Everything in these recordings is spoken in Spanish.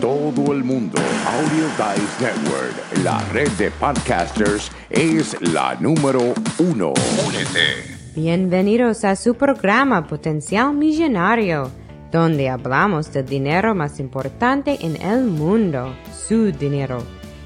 todo el mundo. Audio Dice Network, la red de podcasters, es la número uno. Únete. Bienvenidos a su programa Potencial Millonario, donde hablamos del dinero más importante en el mundo, su dinero.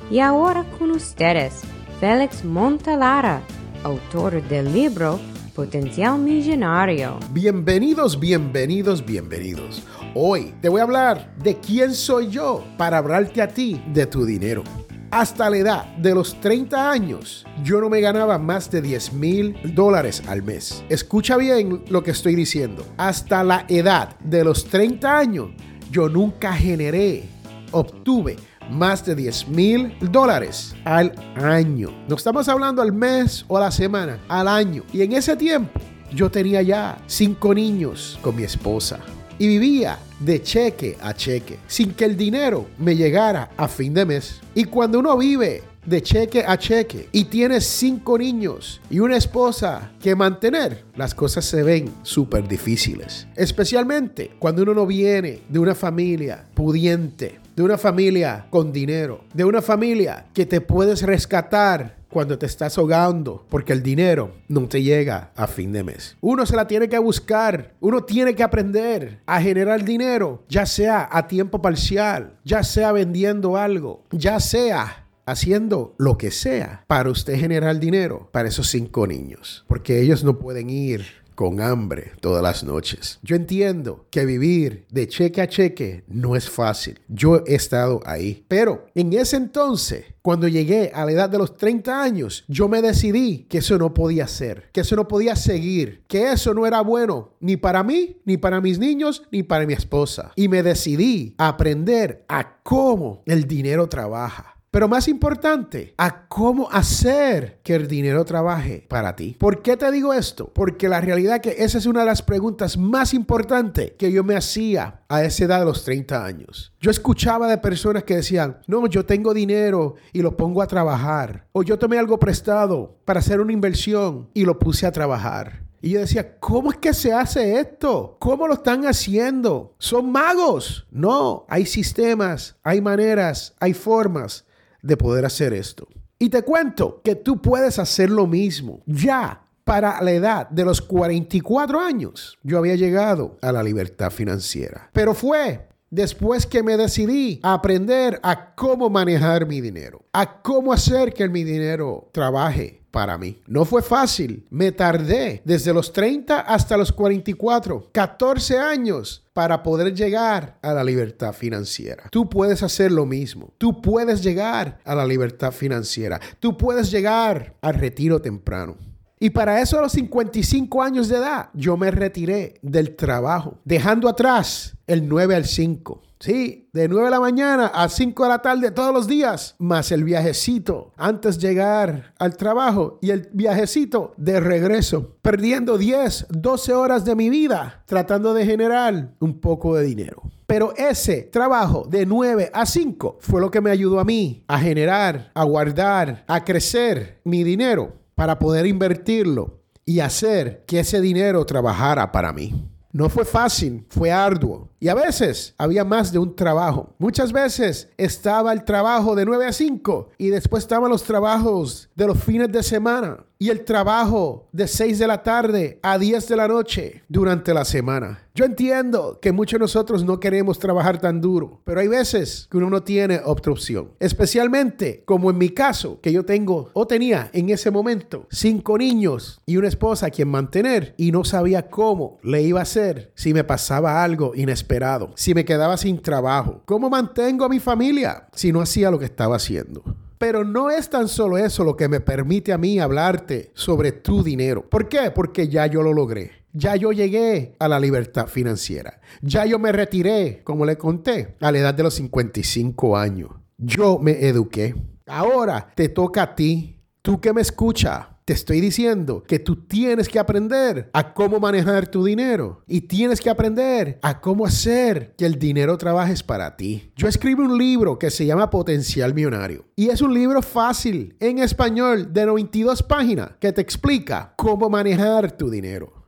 Y ahora con ustedes, Félix Montalara, autor del libro Potencial Millonario. Bienvenidos, bienvenidos, bienvenidos. Hoy te voy a hablar de quién soy yo para hablarte a ti de tu dinero. Hasta la edad de los 30 años, yo no me ganaba más de 10 mil dólares al mes. Escucha bien lo que estoy diciendo. Hasta la edad de los 30 años, yo nunca generé, obtuve más de 10 mil dólares al año. No estamos hablando al mes o a la semana, al año. Y en ese tiempo, yo tenía ya cinco niños con mi esposa y vivía de cheque a cheque, sin que el dinero me llegara a fin de mes. Y cuando uno vive de cheque a cheque y tiene cinco niños y una esposa que mantener, las cosas se ven súper difíciles. Especialmente cuando uno no viene de una familia pudiente, de una familia con dinero, de una familia que te puedes rescatar cuando te estás ahogando porque el dinero no te llega a fin de mes. Uno se la tiene que buscar, uno tiene que aprender a generar dinero, ya sea a tiempo parcial, ya sea vendiendo algo, ya sea haciendo lo que sea para usted generar dinero para esos cinco niños, porque ellos no pueden ir con hambre todas las noches. Yo entiendo que vivir de cheque a cheque no es fácil. Yo he estado ahí. Pero en ese entonces, cuando llegué a la edad de los 30 años, yo me decidí que eso no podía ser, que eso no podía seguir, que eso no era bueno ni para mí, ni para mis niños, ni para mi esposa. Y me decidí a aprender a cómo el dinero trabaja pero más importante, a cómo hacer que el dinero trabaje para ti. ¿Por qué te digo esto? Porque la realidad es que esa es una de las preguntas más importantes que yo me hacía a esa edad de los 30 años. Yo escuchaba de personas que decían, no, yo tengo dinero y lo pongo a trabajar. O yo tomé algo prestado para hacer una inversión y lo puse a trabajar. Y yo decía, ¿cómo es que se hace esto? ¿Cómo lo están haciendo? ¿Son magos? No, hay sistemas, hay maneras, hay formas de poder hacer esto. Y te cuento que tú puedes hacer lo mismo. Ya para la edad de los 44 años, yo había llegado a la libertad financiera. Pero fue después que me decidí a aprender a cómo manejar mi dinero, a cómo hacer que mi dinero trabaje para mí. No fue fácil. Me tardé desde los 30 hasta los 44, 14 años para poder llegar a la libertad financiera. Tú puedes hacer lo mismo. Tú puedes llegar a la libertad financiera. Tú puedes llegar al retiro temprano. Y para eso a los 55 años de edad, yo me retiré del trabajo, dejando atrás el 9 al 5 Sí, de 9 de la mañana a 5 de la tarde todos los días, más el viajecito antes de llegar al trabajo y el viajecito de regreso, perdiendo 10, 12 horas de mi vida tratando de generar un poco de dinero. Pero ese trabajo de 9 a 5 fue lo que me ayudó a mí a generar, a guardar, a crecer mi dinero para poder invertirlo y hacer que ese dinero trabajara para mí. No fue fácil, fue arduo. Y a veces había más de un trabajo. Muchas veces estaba el trabajo de 9 a 5 y después estaban los trabajos de los fines de semana y el trabajo de 6 de la tarde a 10 de la noche durante la semana. Yo entiendo que muchos de nosotros no queremos trabajar tan duro, pero hay veces que uno no tiene otra opción. Especialmente como en mi caso, que yo tengo o tenía en ese momento cinco niños y una esposa a quien mantener y no sabía cómo le iba a hacer si me pasaba algo inesperado, si me quedaba sin trabajo. ¿Cómo mantengo a mi familia si no hacía lo que estaba haciendo? Pero no es tan solo eso lo que me permite a mí hablarte sobre tu dinero. ¿Por qué? Porque ya yo lo logré. Ya yo llegué a la libertad financiera. Ya yo me retiré, como le conté, a la edad de los 55 años. Yo me eduqué. Ahora te toca a ti, tú que me escuchas. Te estoy diciendo que tú tienes que aprender a cómo manejar tu dinero y tienes que aprender a cómo hacer que el dinero trabajes para ti. Yo escribo un libro que se llama Potencial Millonario y es un libro fácil en español de 92 páginas que te explica cómo manejar tu dinero.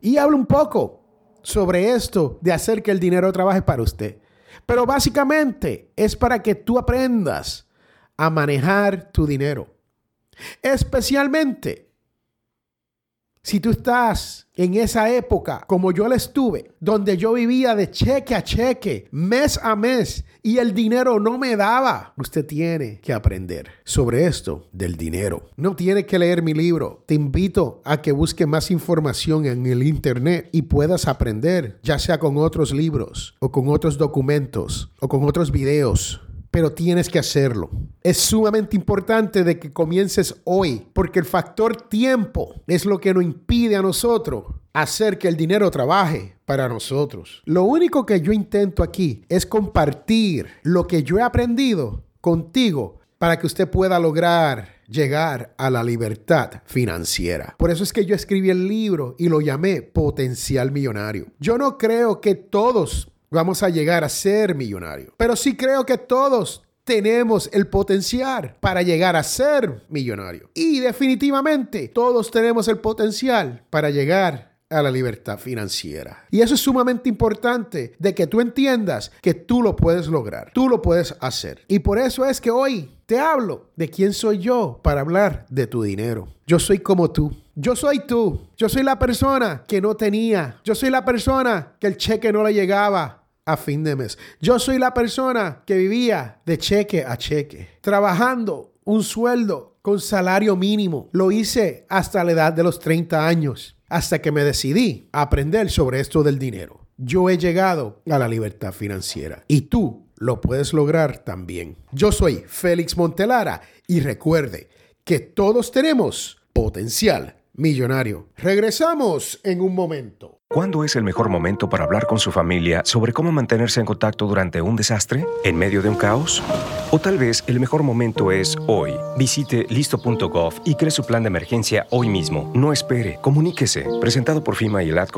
Y hablo un poco sobre esto de hacer que el dinero trabaje para usted. Pero básicamente es para que tú aprendas a manejar tu dinero. Especialmente si tú estás en esa época, como yo la estuve, donde yo vivía de cheque a cheque, mes a mes, y el dinero no me daba, usted tiene que aprender sobre esto del dinero. No tiene que leer mi libro. Te invito a que busque más información en el Internet y puedas aprender, ya sea con otros libros o con otros documentos o con otros videos pero tienes que hacerlo. Es sumamente importante de que comiences hoy, porque el factor tiempo es lo que nos impide a nosotros hacer que el dinero trabaje para nosotros. Lo único que yo intento aquí es compartir lo que yo he aprendido contigo para que usted pueda lograr llegar a la libertad financiera. Por eso es que yo escribí el libro y lo llamé Potencial Millonario. Yo no creo que todos vamos a llegar a ser millonarios. Pero sí creo que todos tenemos el potencial para llegar a ser millonarios. Y definitivamente todos tenemos el potencial para llegar a la libertad financiera. Y eso es sumamente importante de que tú entiendas que tú lo puedes lograr, tú lo puedes hacer. Y por eso es que hoy te hablo de quién soy yo para hablar de tu dinero. Yo soy como tú. Yo soy tú. Yo soy la persona que no tenía. Yo soy la persona que el cheque no le llegaba a fin de mes. Yo soy la persona que vivía de cheque a cheque, trabajando un sueldo con salario mínimo. Lo hice hasta la edad de los 30 años, hasta que me decidí a aprender sobre esto del dinero. Yo he llegado a la libertad financiera y tú lo puedes lograr también. Yo soy Félix Montelara y recuerde que todos tenemos potencial millonario. Regresamos en un momento. ¿Cuándo es el mejor momento para hablar con su familia sobre cómo mantenerse en contacto durante un desastre? ¿En medio de un caos? O tal vez el mejor momento es hoy. Visite listo.gov y cree su plan de emergencia hoy mismo. No espere, comuníquese. Presentado por FIMA y el Ad.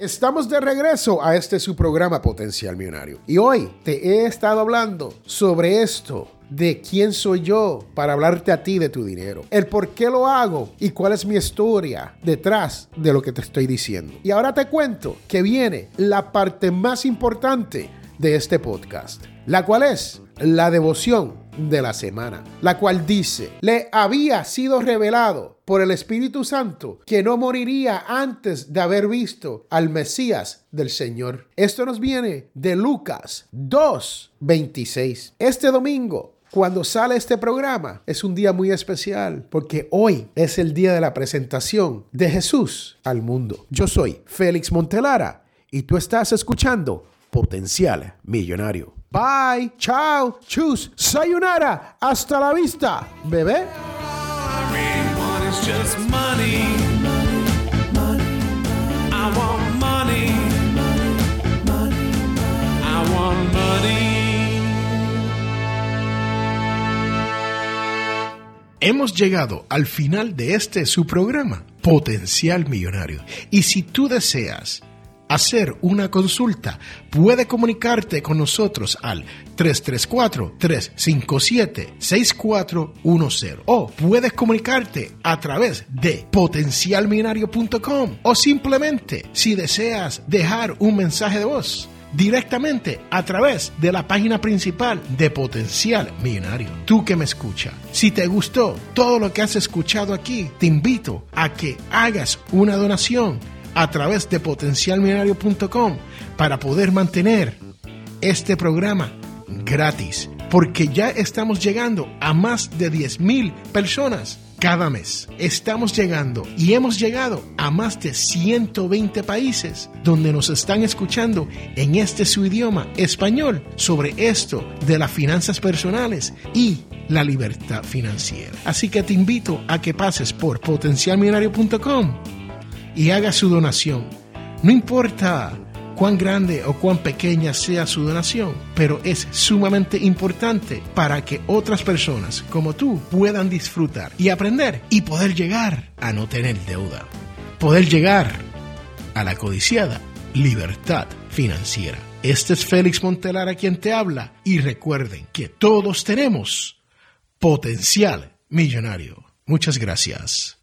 Estamos de regreso a este su programa Potencial Millonario. Y hoy te he estado hablando sobre esto de quién soy yo para hablarte a ti de tu dinero, el por qué lo hago y cuál es mi historia detrás de lo que te estoy diciendo. Y ahora te cuento que viene la parte más importante de este podcast, la cual es la devoción de la semana, la cual dice, le había sido revelado por el Espíritu Santo que no moriría antes de haber visto al Mesías del Señor. Esto nos viene de Lucas 2.26. Este domingo cuando sale este programa es un día muy especial porque hoy es el día de la presentación de Jesús al mundo. Yo soy Félix Montelara y tú estás escuchando Potencial Millonario. Bye, chao, chus, sayonara, hasta la vista, bebé. Hemos llegado al final de este su programa, Potencial Millonario. Y si tú deseas hacer una consulta, puede comunicarte con nosotros al 334-357-6410 o puedes comunicarte a través de potencialmillonario.com o simplemente si deseas dejar un mensaje de voz directamente a través de la página principal de Potencial Millonario. Tú que me escucha, si te gustó todo lo que has escuchado aquí, te invito a que hagas una donación a través de potencialmillonario.com para poder mantener este programa gratis, porque ya estamos llegando a más de 10 mil personas cada mes. Estamos llegando y hemos llegado a más de 120 países donde nos están escuchando en este su idioma español sobre esto de las finanzas personales y la libertad financiera. Así que te invito a que pases por potencialmillonario.com y hagas su donación. No importa cuán grande o cuán pequeña sea su donación, pero es sumamente importante para que otras personas como tú puedan disfrutar y aprender y poder llegar a no tener deuda, poder llegar a la codiciada libertad financiera. Este es Félix Montelar a quien te habla y recuerden que todos tenemos potencial millonario. Muchas gracias.